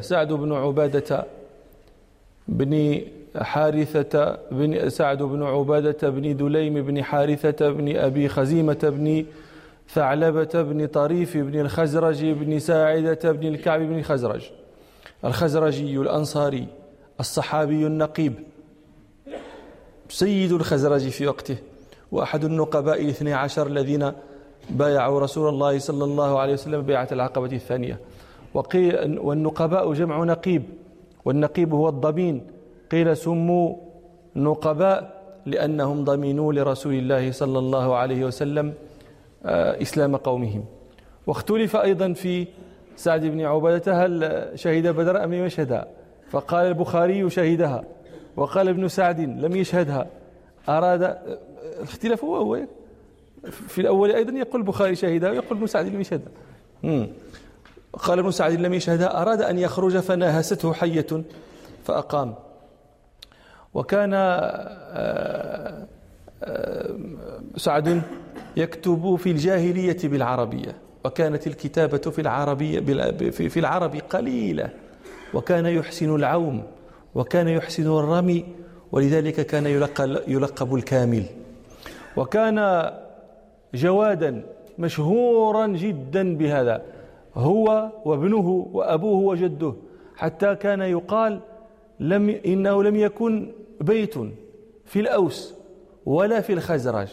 سعد بن عبادة بن حارثة بن سعد بن عبادة بن دليم بن حارثة بن أبي خزيمة بن ثعلبة بن طريف بن الخزرج بن ساعدة بن الكعب بن الخزرج. الخزرجي الأنصاري الصحابي النقيب. سيد الخزرج في وقته وأحد النقباء الاثني عشر الذين بايعوا رسول الله صلى الله عليه وسلم بيعة العقبة الثانية. والنقباء جمع نقيب والنقيب هو الضمين. قيل سموا نقباء لأنهم ضمنوا لرسول الله صلى الله عليه وسلم آه، إسلام قومهم. واختلف أيضا في سعد بن عبادة هل شهد بدر أم لم يشهدها فقال البخاري شهدها. وقال ابن سعد لم يشهدها. أراد الاختلاف هو هو في الأول أيضا يقول البخاري شهدها ويقول ابن سعد لم يشهدها. قال ابن سعد لم يشهدها أراد أن يخرج فناهسته حية فأقام. وكان آه، آه، سعد يكتب في الجاهلية بالعربية وكانت الكتابة في العربية في العرب قليلة وكان يحسن العوم وكان يحسن الرمي ولذلك كان يلقب الكامل. وكان جوادا مشهورا جدا بهذا. هو وابنه وأبوه وجده. حتى كان يقال لم إنه لم يكن بيت في الأوس ولا في الخزرج.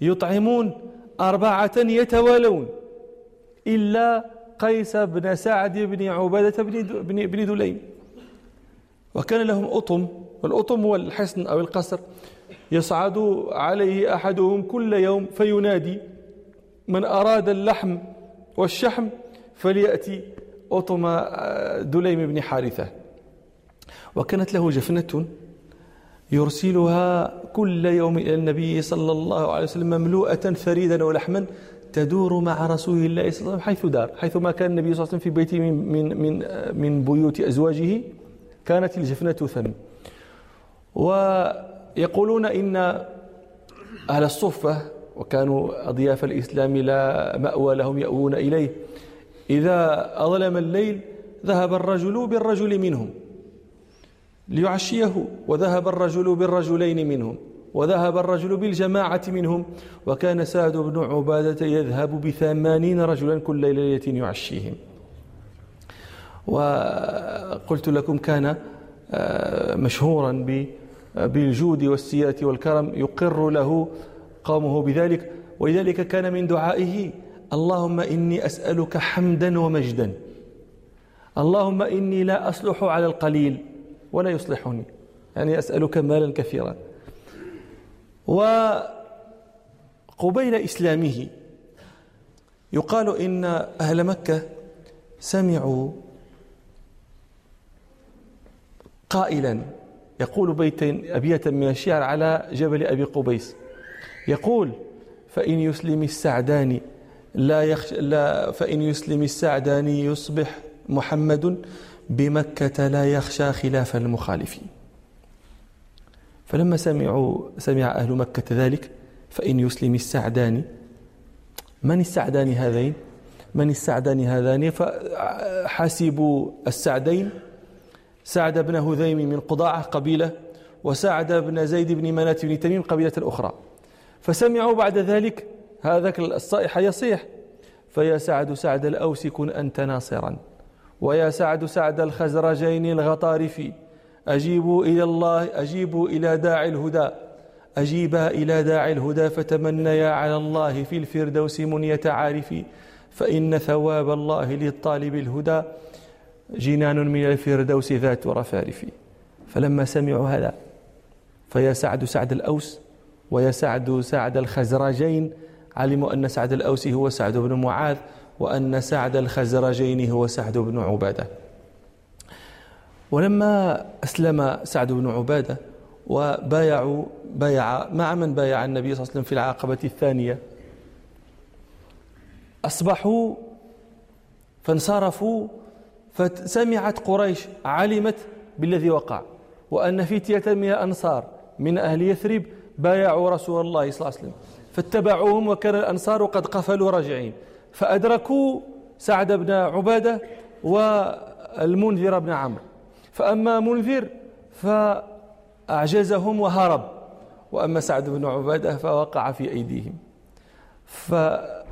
يطعمون أربعة يتوالون. إلا قيس بن سعد بن عبادة بن, بن دليم وكان لهم أطم والأطم هو الحصن أو القصر. يصعد عليه أحدهم كل يوم فينادي من أراد اللحم والشحم. فليأتي أطم آه، دليم بن حارثة. وكانت له جفنة يرسلها كل يوم إلى النبي صلى الله عليه وسلم مملوءة ثريدا ولحما تدور مع رسول الله صلى الله عليه وسلم حيث دار. حيث ما كان النبي صلى الله عليه وسلم في بيته من من من, من بيوت أزواجه كانت الجفنة ثم. ويقولون إن أهل الصفة وكانوا أضياف الإسلام لا مأوى لهم يأوون إليه. إذا أظلم الليل ذهب الرجل بالرجل منهم ليعشيه وذهب الرجل بالرجلين منهم وذهب الرجل بالجماعة منهم وكان سعد بن عبادة يذهب بثمانين رجلا كل ليلة يعشيهم. وقلت لكم كان آه، مشهورا بالجود والسيرة والكرم يقر له قومه بذلك ولذلك كان من دعائه اللهم إني أسألك حمدا ومجدا. اللهم إني لا أصلح على القليل ولا يصلحني. يعني أسألك مالا كثيرا. وقبيل إسلامه يقال إن أهل مكة سمعوا قائلا يقول بيتين أبيتا من الشعر على جبل أبي قبيس يقول فإن يسلم السعداني لا, يخش لا فإن يسلم السعداني يصبح محمد بمكة لا يخشى خلاف المخالفين. فلما سمعوا سمع أهل مكة ذلك فإن يسلم السعداني من السعدان هذين؟ من السعدان هذان؟ فحسبوا السعدين سعد بن هذيم من قضاعة قبيلة وسعد بن زيد بن مناة بن تميم قبيلة أخرى. فسمعوا بعد ذلك هذا الصائح يصيح فيا سعد سعد الأوس كن أنت ناصرا. ويا سعد سعد الخزرجين الغطارف. أجيبوا إلى الله أجيبوا إلى داعي الهدى. أجيبا إلى داعي الهدى فتمنيا على الله في الفردوس منية عارف. فإن ثواب الله للطالب الهدى. جنان من الفردوس ذات رفارف. فلما سمعوا هذا فيا سعد سعد الأوس ويا سعد سعد الخزرجين علموا أن سعد الأوس هو سعد بن معاذ وأن سعد الخزرجين هو سعد بن عبادة. ولما أسلم سعد بن عبادة وبايعوا بايع مع من بايع النبي صلى الله عليه وسلم في العقبة الثانية. أصبحوا فانصرفوا فسمعت قريش علمت بالذي وقع. وأن فتية من الأنصار من أهل يثرب بايعوا رسول الله صلى الله عليه وسلم. فاتبعوهم وكان الأنصار قد قفلوا راجعين. فأدركوا سعد بن عبادة والمنذر بن عمرو. فأما منذر فأعجزهم وهرب. وأما سعد بن عبادة فوقع في أيديهم.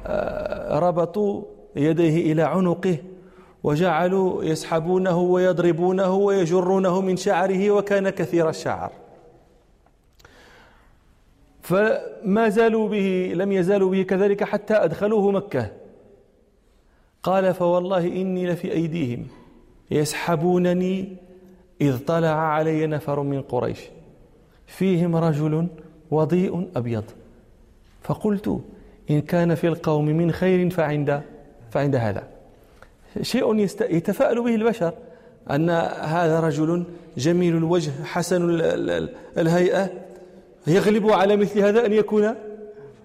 فربطوا يديه إلى عنقه وجعلوا يسحبونه ويضربونه ويجرونه من شعره وكان كثير الشعر. فما زالوا به لم يزالوا به كذلك حتى أدخلوه مكة. قال فوالله إني لفي أيديهم يسحبونني إذ طلع علي نفر من قريش. فيهم رجل وضيء أبيض. فقلت إن كان في القوم من خير فعند فعند هذا. شيء يتفاءل به البشر أن هذا رجل جميل الوجه حسن الهيئة يغلب على مثل هذا أن يكون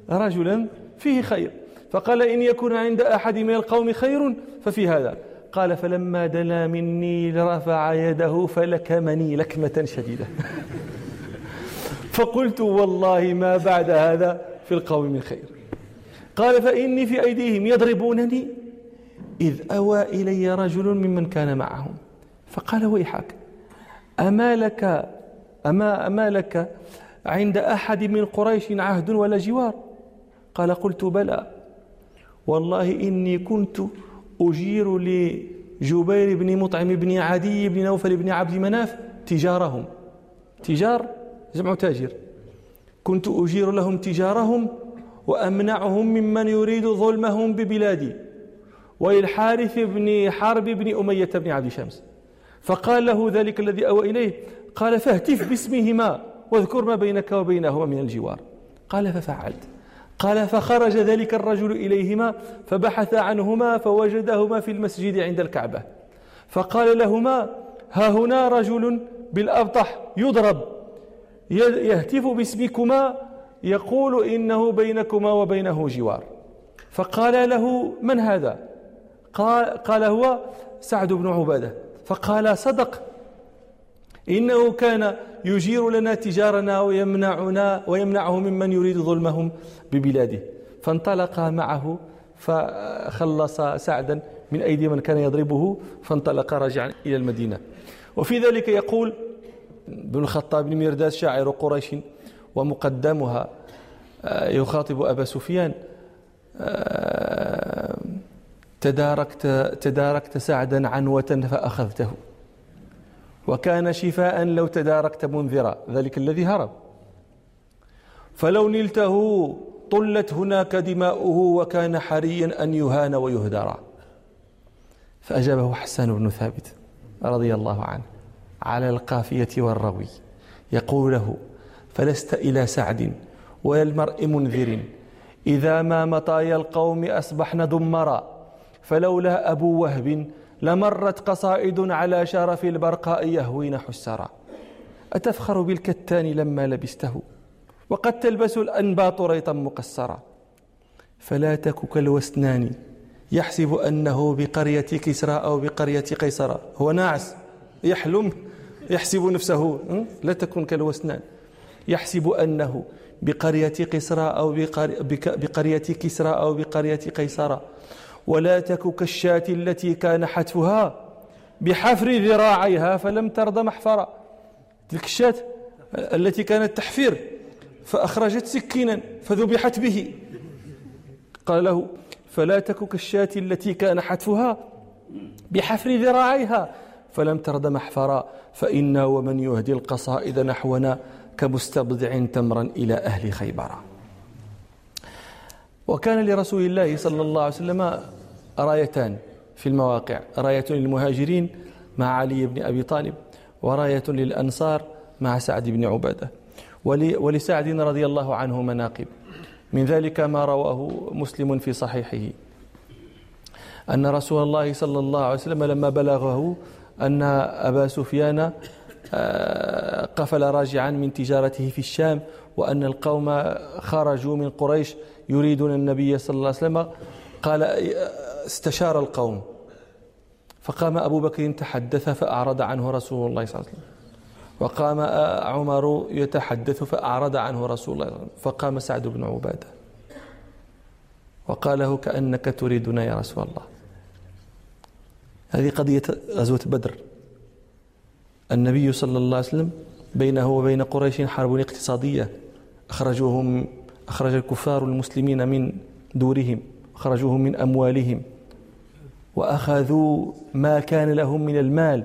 رجلا فيه خير. فقال إن يكون عند أحد من القوم خير ففي هذا. قال فلما دنا مني رفع يده فلكمني لكمة شديدة. فقلت والله ما بعد هذا في القوم من خير. قال فإني في أيديهم يضربونني. إذ أوى إلي رجل ممن كان معهم. فقال ويحك أما لك أما, أما لك عند أحد من قريش عهد ولا جوار؟ قال قلت بلى. والله إني كنت أجير لجبير بن مطعم بن عدي بن نوفل بن عبد مناف تجارهم. تجار؟ جمع تاجر. كنت أجير لهم تجارهم وأمنعهم ممن يريد ظلمهم ببلادي وللحارث بن حرب بن أمية بن عبد شمس. فقال له ذلك الذي أوى إليه قال فاهتف باسمهما. واذكر ما بينك وبينهما من الجوار. قال ففعلت. قال فخرج ذلك الرجل إليهما فبحث عنهما فوجدهما في المسجد عند الكعبة. فقال لهما ها هنا رجل بالأبطح يضرب يهتف باسمكما يقول إنه بينكما وبينه جوار. فقال له من هذا؟ قال, قال هو سعد بن عبادة. فقال صدق إنه كان يجير لنا تجارنا ويمنعنا ويمنعه ممن يريد ظلمهم ببلاده. فانطلق معه فخلص سعدا من أيدي من كان يضربه فانطلق راجعا إلى المدينة. وفي ذلك يقول ابن الخطاب بن مرداس شاعر قريش ومقدمها آه، يخاطب أبا سفيان آه، تداركت تداركت سعدا عنوة فأخذته. وكان شفاء لو تداركت منذرا ذلك الذي هرب. فلو نلته طلت هناك دماؤه وكان حريا أن يهان ويهدر فأجابه حسان بن ثابت رضي الله عنه على القافية والروي يقول له فلست إلى سعد ولا المرء منذر إذا ما مطايا القوم أصبحن دمرا فلولا أبو وهب لمرت قصائد على شرف البرقاء يهوين حسرا أتفخر بالكتان لما لبسته وقد تلبس الأنباط ريطا مقصرا. فلا تك كالوسنان يحسب أنه بقرية كسرى أو بقرية قيصر هو ناعس يحلم يحسب نفسه لا تكن كالوسنان. يحسب أنه بقرية قسرى أو بقرية كسرى أو بقرية قيصر ولا تك كالشاة التي كان حتفها بحفر ذراعيها فلم ترضى محفرا. تلك الشاة التي كانت تحفر فأخرجت سكينا فذبحت به. قال له فلا تك كالشاة التي كان حتفها بحفر ذراعيها فلم ترد محفرا. فإنا ومن يهدي القصائد نحونا كمستبدع تمرا إلى أهل خيبر. وكان لرسول الله صلى الله عليه وسلم رايتان في المواقع. راية للمهاجرين مع علي بن أبي طالب وراية للأنصار مع سعد بن عبادة. ولسعد رضي الله عنه مناقب. من ذلك ما رواه مسلم في صحيحه. أن رسول الله صلى الله عليه وسلم لما بلغه أن أبا سفيان آه، قفل راجعا من تجارته في الشام وأن القوم خرجوا من قريش يريدون النبي صلى الله عليه وسلم قال استشار القوم فقام أبو بكر تحدث فأعرض عنه رسول الله صلى الله عليه وسلم. وقام عمر يتحدث فأعرض عنه رسول الله فقام سعد بن عبادة. وقال له كأنك تريدنا يا رسول الله. هذه قضية غزوة بدر. النبي صلى الله عليه وسلم بينه وبين قريش حرب اقتصادية. أخرجوهم أخرج الكفار المسلمين من دورهم أخرجوهم من أموالهم. وأخذوا ما كان لهم من المال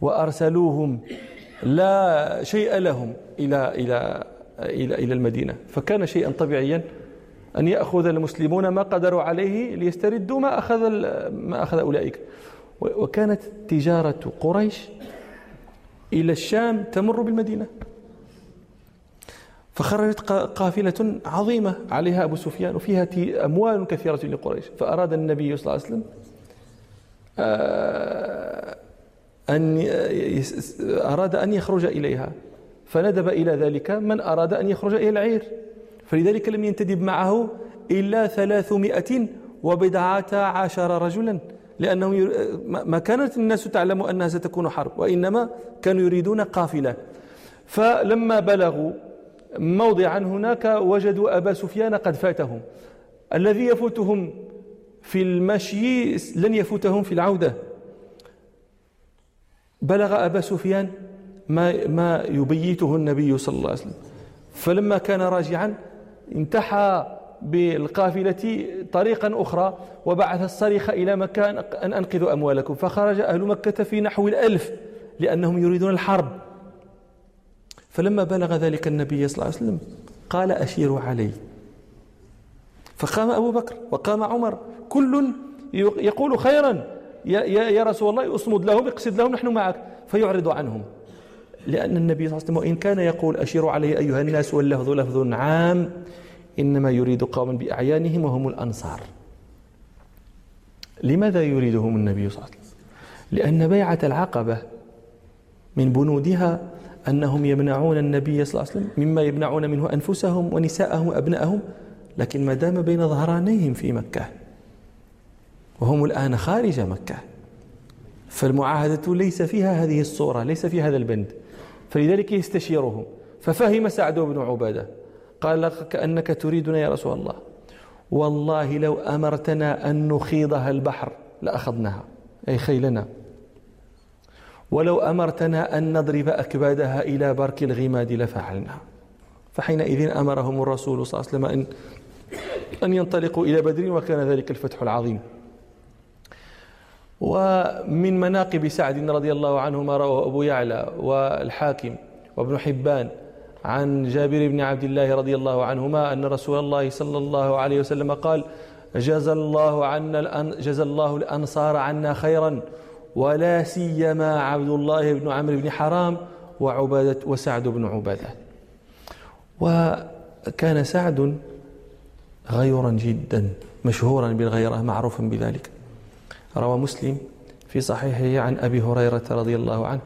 وأرسلوهم لا شيء لهم إلى إلى إلى إلى المدينة. فكان شيئا طبيعيا أن يأخذ المسلمون ما قدروا عليه ليستردوا ما أخذ ما أخذ أولئك. وكانت تجارة قريش إلى الشام تمر بالمدينة. فخرجت قافلة عظيمة عليها أبو سفيان وفيها أموال كثيرة لقريش. فأراد النبي صلى الله عليه وسلم آه، أن أراد أن يخرج إليها. فندب إلى ذلك من أراد أن يخرج إلى العير. فلذلك لم ينتدب معه إلا ثلاثمائة وبضعة عشر رجلا. لأنه ما كانت الناس تعلم أنها ستكون حرب وإنما كانوا يريدون قافلة. فلما بلغوا موضعا هناك وجدوا أبا سفيان قد فاتهم. الذي يفوتهم في المشي لن يفوتهم في العودة. بلغ أبا سفيان ما, ما يبيته النبي صلى الله عليه وسلم. فلما كان راجعا انتحى بالقافلة طريقا أخرى وبعث الصريخ إلى مكان أن أنقذوا أموالكم. فخرج أهل مكة في نحو الألف لأنهم يريدون الحرب. فلما بلغ ذلك النبي صلى الله عليه وسلم قال أشيروا علي. فقام أبو بكر وقام عمر كل يقول خيرا يا, يا رسول الله أصمد لهم اقصد لهم نحن معك. فيعرض عنهم. لأن النبي صلى الله عليه وسلم وإن كان يقول أشيروا علي أيها الناس واللفظ لفظ عام إنما يريد قوما بأعيانهم وهم الأنصار. لماذا يريدهم النبي صلى الله عليه وسلم؟ لأن بيعة العقبة من بنودها أنهم يمنعون النبي صلى الله عليه وسلم مما يمنعون منه أنفسهم ونساءهم وأبنائهم لكن ما دام بين ظهرانيهم في مكة وهم الآن خارج مكة فالمعاهدة ليس فيها هذه الصورة ليس في هذا البند. فلذلك يستشيرهم. ففهم سعد بن عبادة قال كأنك تريدنا يا رسول الله. والله لو أمرتنا أن نخيضها البحر لأخذناها. أي خيلنا. ولو أمرتنا أن نضرب أكبادها إلى برك الغماد لفعلنا. فحينئذ أمرهم الرسول صلى الله عليه وسلم أن أن ينطلقوا إلى بدر وكان ذلك الفتح العظيم. ومن مناقب سعد رضي الله عنه ما رواه أبو يعلى والحاكم وابن حبان عن جابر بن عبد الله رضي الله عنهما أن رسول الله صلى الله عليه وسلم قال جزى الله عنا جزى الله الأنصار عنا خيرا ولا سيما عبد الله بن عمرو بن حرام وعبادة وسعد بن عبادة. وكان سعد غيرا جدا مشهورا بالغيرة معروفا بذلك. روى مسلم في صحيحه عن أبي هريرة رضي الله عنه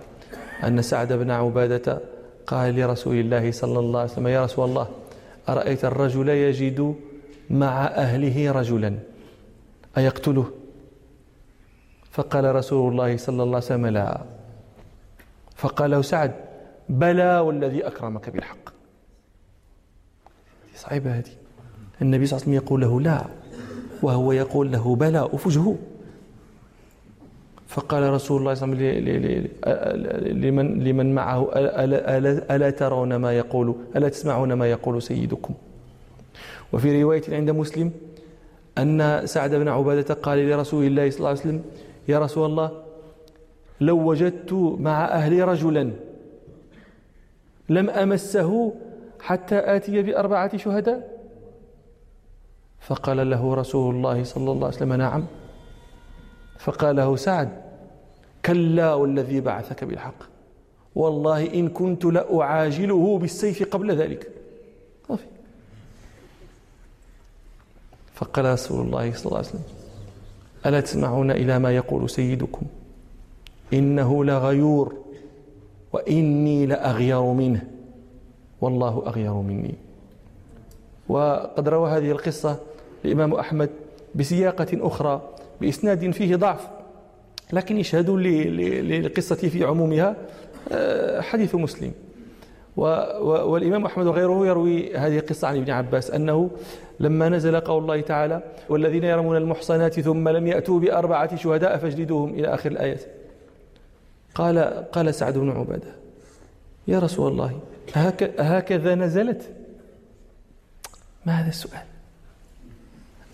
أن سعد بن عبادة قال لرسول الله صلى الله عليه وسلم يا رسول الله أرأيت الرجل يجد مع أهله رجلا؟ أيقتله؟ فقال رسول الله صلى الله عليه وسلم لا. فقال له سعد بلى والذي أكرمك بالحق. صعبة هذه. النبي صلى الله عليه وسلم يقول له لا وهو يقول له بلى أفجه. فقال رسول الله صلى الله عليه وسلم لمن, لمن معه ألا ترون ما يقول ألا تسمعون ما يقول سيدكم. وفي رواية عند مسلم أن سعد بن عبادة قال لرسول الله صلى الله عليه وسلم يا رسول الله لو وجدت مع أهلي رجلا لم أمسه حتى آتي بأربعة شهداء؟ فقال له رسول الله صلى الله عليه وسلم نعم. فقال له سعد كلا والذي بعثك بالحق. والله إن كنت لأعاجله بالسيف قبل ذلك. فقال رسول الله صلى الله عليه وسلم ألا تسمعون إلى ما يقول سيدكم؟ إنه لغيور وإني لأغير منه. والله أغير مني. وقد روى هذه القصة الإمام أحمد بسياقة أخرى بإسناد فيه ضعف لكن يشهد للقصة في عمومها آه، حديث مسلم. والإمام أحمد وغيره يروي هذه القصة عن ابن عباس أنه لما نزل قول الله تعالى والذين يرمون المحصنات ثم لم يأتوا بأربعة شهداء فاجلدوهم إلى آخر الآية. قال قال سعد بن عبادة يا رسول الله هكذا نزلت؟ ما هذا السؤال؟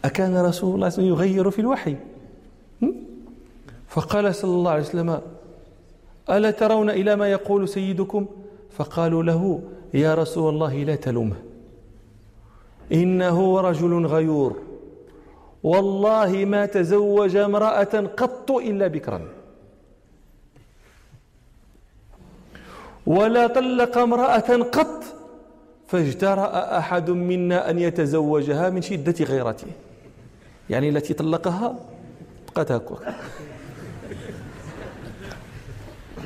أكان رسول الله صلى الله عليه وسلم يغير في الوحي؟ فقال صلى الله عليه وسلم ألا ترون إلى ما يقول سيدكم؟ فقالوا له يا رسول الله لا تلومه. إنه رجل غيور. والله ما تزوج امرأة قط إلا بكرا. ولا طلق امرأة قط. فاجترأ أحد منا أن يتزوجها من شدة غيرته. يعني التي طلقها هكذا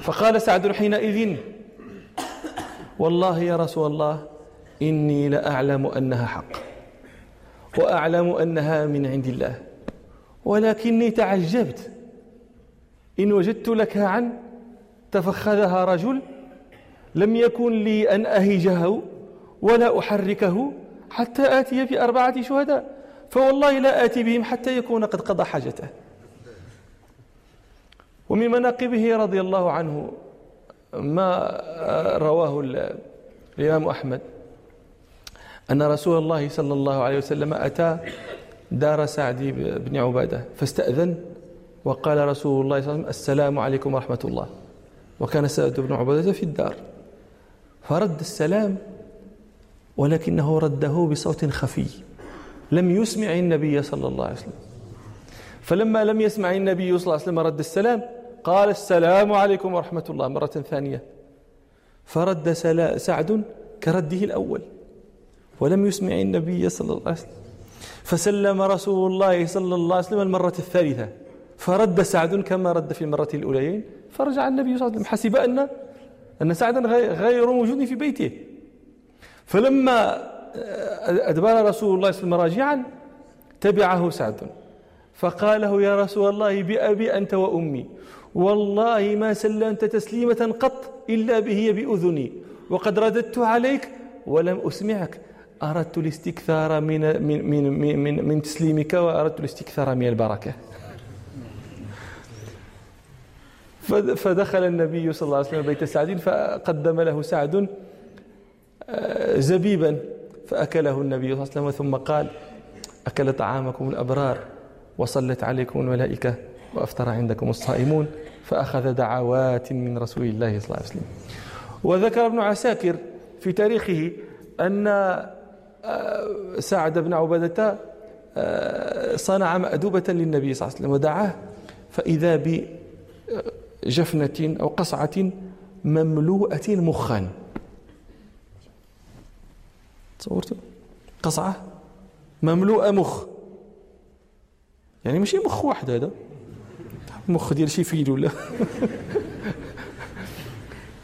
فقال سعد حينئذ والله يا رسول الله إني لأعلم أنها حق وأعلم أنها من عند الله ولكني تعجبت. إن وجدت لك عن تفخذها رجل لم يكن لي أن أهجه ولا أحركه حتى آتي بأربعة شهداء فوالله لا آتي بهم حتى يكون قد قضى حاجته. ومن مناقبه رضي الله عنه ما رواه الإمام أحمد. أن رسول الله صلى الله عليه وسلم أتى دار سعد بن عبادة فاستأذن وقال رسول الله صلى الله عليه وسلم السلام عليكم ورحمة الله. وكان سعد بن عبادة في الدار. فرد السلام ولكنه رده بصوت خفي. لم يسمع النبي صلى الله عليه وسلم. فلما لم يسمع النبي صلى الله عليه وسلم رد السلام قال السلام عليكم ورحمة الله مرة ثانية. فرد سعد كرده الأول ولم يسمع النبي صلى الله عليه وسلم. فسلم رسول الله صلى الله عليه وسلم المرة الثالثة. فرد سعد كما رد في المرة الأوليين. فرجع النبي صلى الله عليه وسلم. حسب أن أن سعدا غير موجود في بيته. فلما أدبر رسول الله صلى الله عليه وسلم راجعا تبعه سعد. فقال له يا رسول الله بأبي أنت وأمي. والله ما سلمت تسليمة قط إلا به بأذني. وقد رددت عليك ولم أسمعك. أردت الاستكثار من من من من, من تسليمك وأردت الاستكثار من البركة. فدخل النبي صلى الله عليه وسلم بيت سعد فقدم له سعد آه، زبيبا فأكله النبي صلى الله عليه وسلم ثم قال أكل طعامكم الأبرار وصلت عليكم الملائكة. وأفطر عندكم الصائمون فأخذ دعوات من رسول الله صلى الله عليه وسلم. وذكر ابن عساكر في تاريخه أن آه، سعد بن عبادة آه، صنع مأدوبة للنبي صلى الله عليه وسلم ودعاه فإذا بجفنة أو قصعة مملوءة مخا. تصورتوا؟ قصعة مملوءة مخ. يعني ماشي مخ واحد هذا. مخ ديال شي فيل ولا؟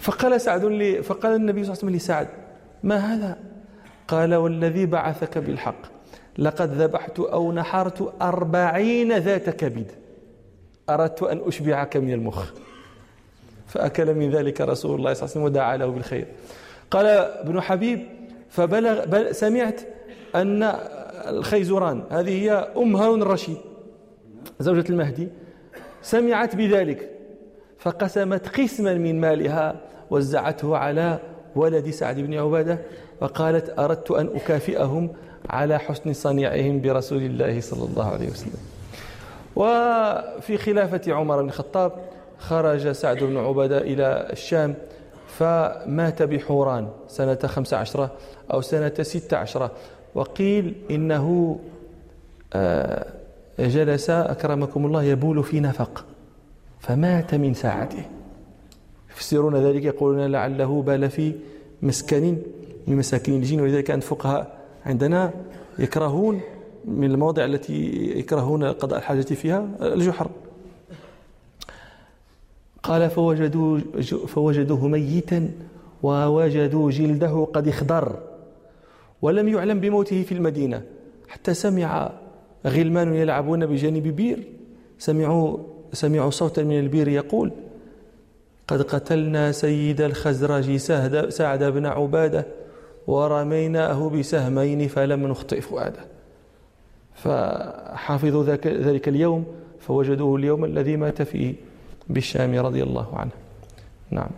فقال سعد لي فقال النبي صلى الله عليه وسلم لسعد ما هذا؟ قال والذي بعثك بالحق لقد ذبحت أو نحرت أربعين ذات كبد أردت أن أشبعك من المخ. فأكل من ذلك رسول الله صلى الله عليه وسلم ودعا له بالخير. قال ابن حبيب فبلغ بل سمعت أن الخيزران هذه هي أم هارون الرشيد زوجة المهدي سمعت بذلك فقسمت قسما من مالها وزعته على ولد سعد بن عبادة وقالت أردت أن أكافئهم على حسن صنيعهم برسول الله صلى الله عليه وسلم. وفي خلافة عمر بن الخطاب خرج سعد بن عبادة إلى الشام فمات بحوران سنة خمس عشرة أو سنة ست عشرة وقيل إنه آه، جلس أكرمكم الله يبول في نفق فمات من ساعته. يفسرون ذلك يقولون لعله بال في مسكن من مساكن الجن ولذلك كان الفقهاء عندنا يكرهون من المواضع التي يكرهون قضاء الحاجة فيها الجحر. قال فوجدوا فوجدوه ميتا ووجدوا جلده قد اخضر ولم يعلم بموته في المدينة حتى سمع غلمان يلعبون بجانب بير. سمعوا سمعوا صوتا من البير يقول قد قتلنا سيد الخزرج سعد بن عبادة ورميناه بسهمين فلم نخطئ فؤاده. فحافظوا ذلك اليوم فوجدوه اليوم الذي مات فيه بالشام رضي الله عنه. نعم.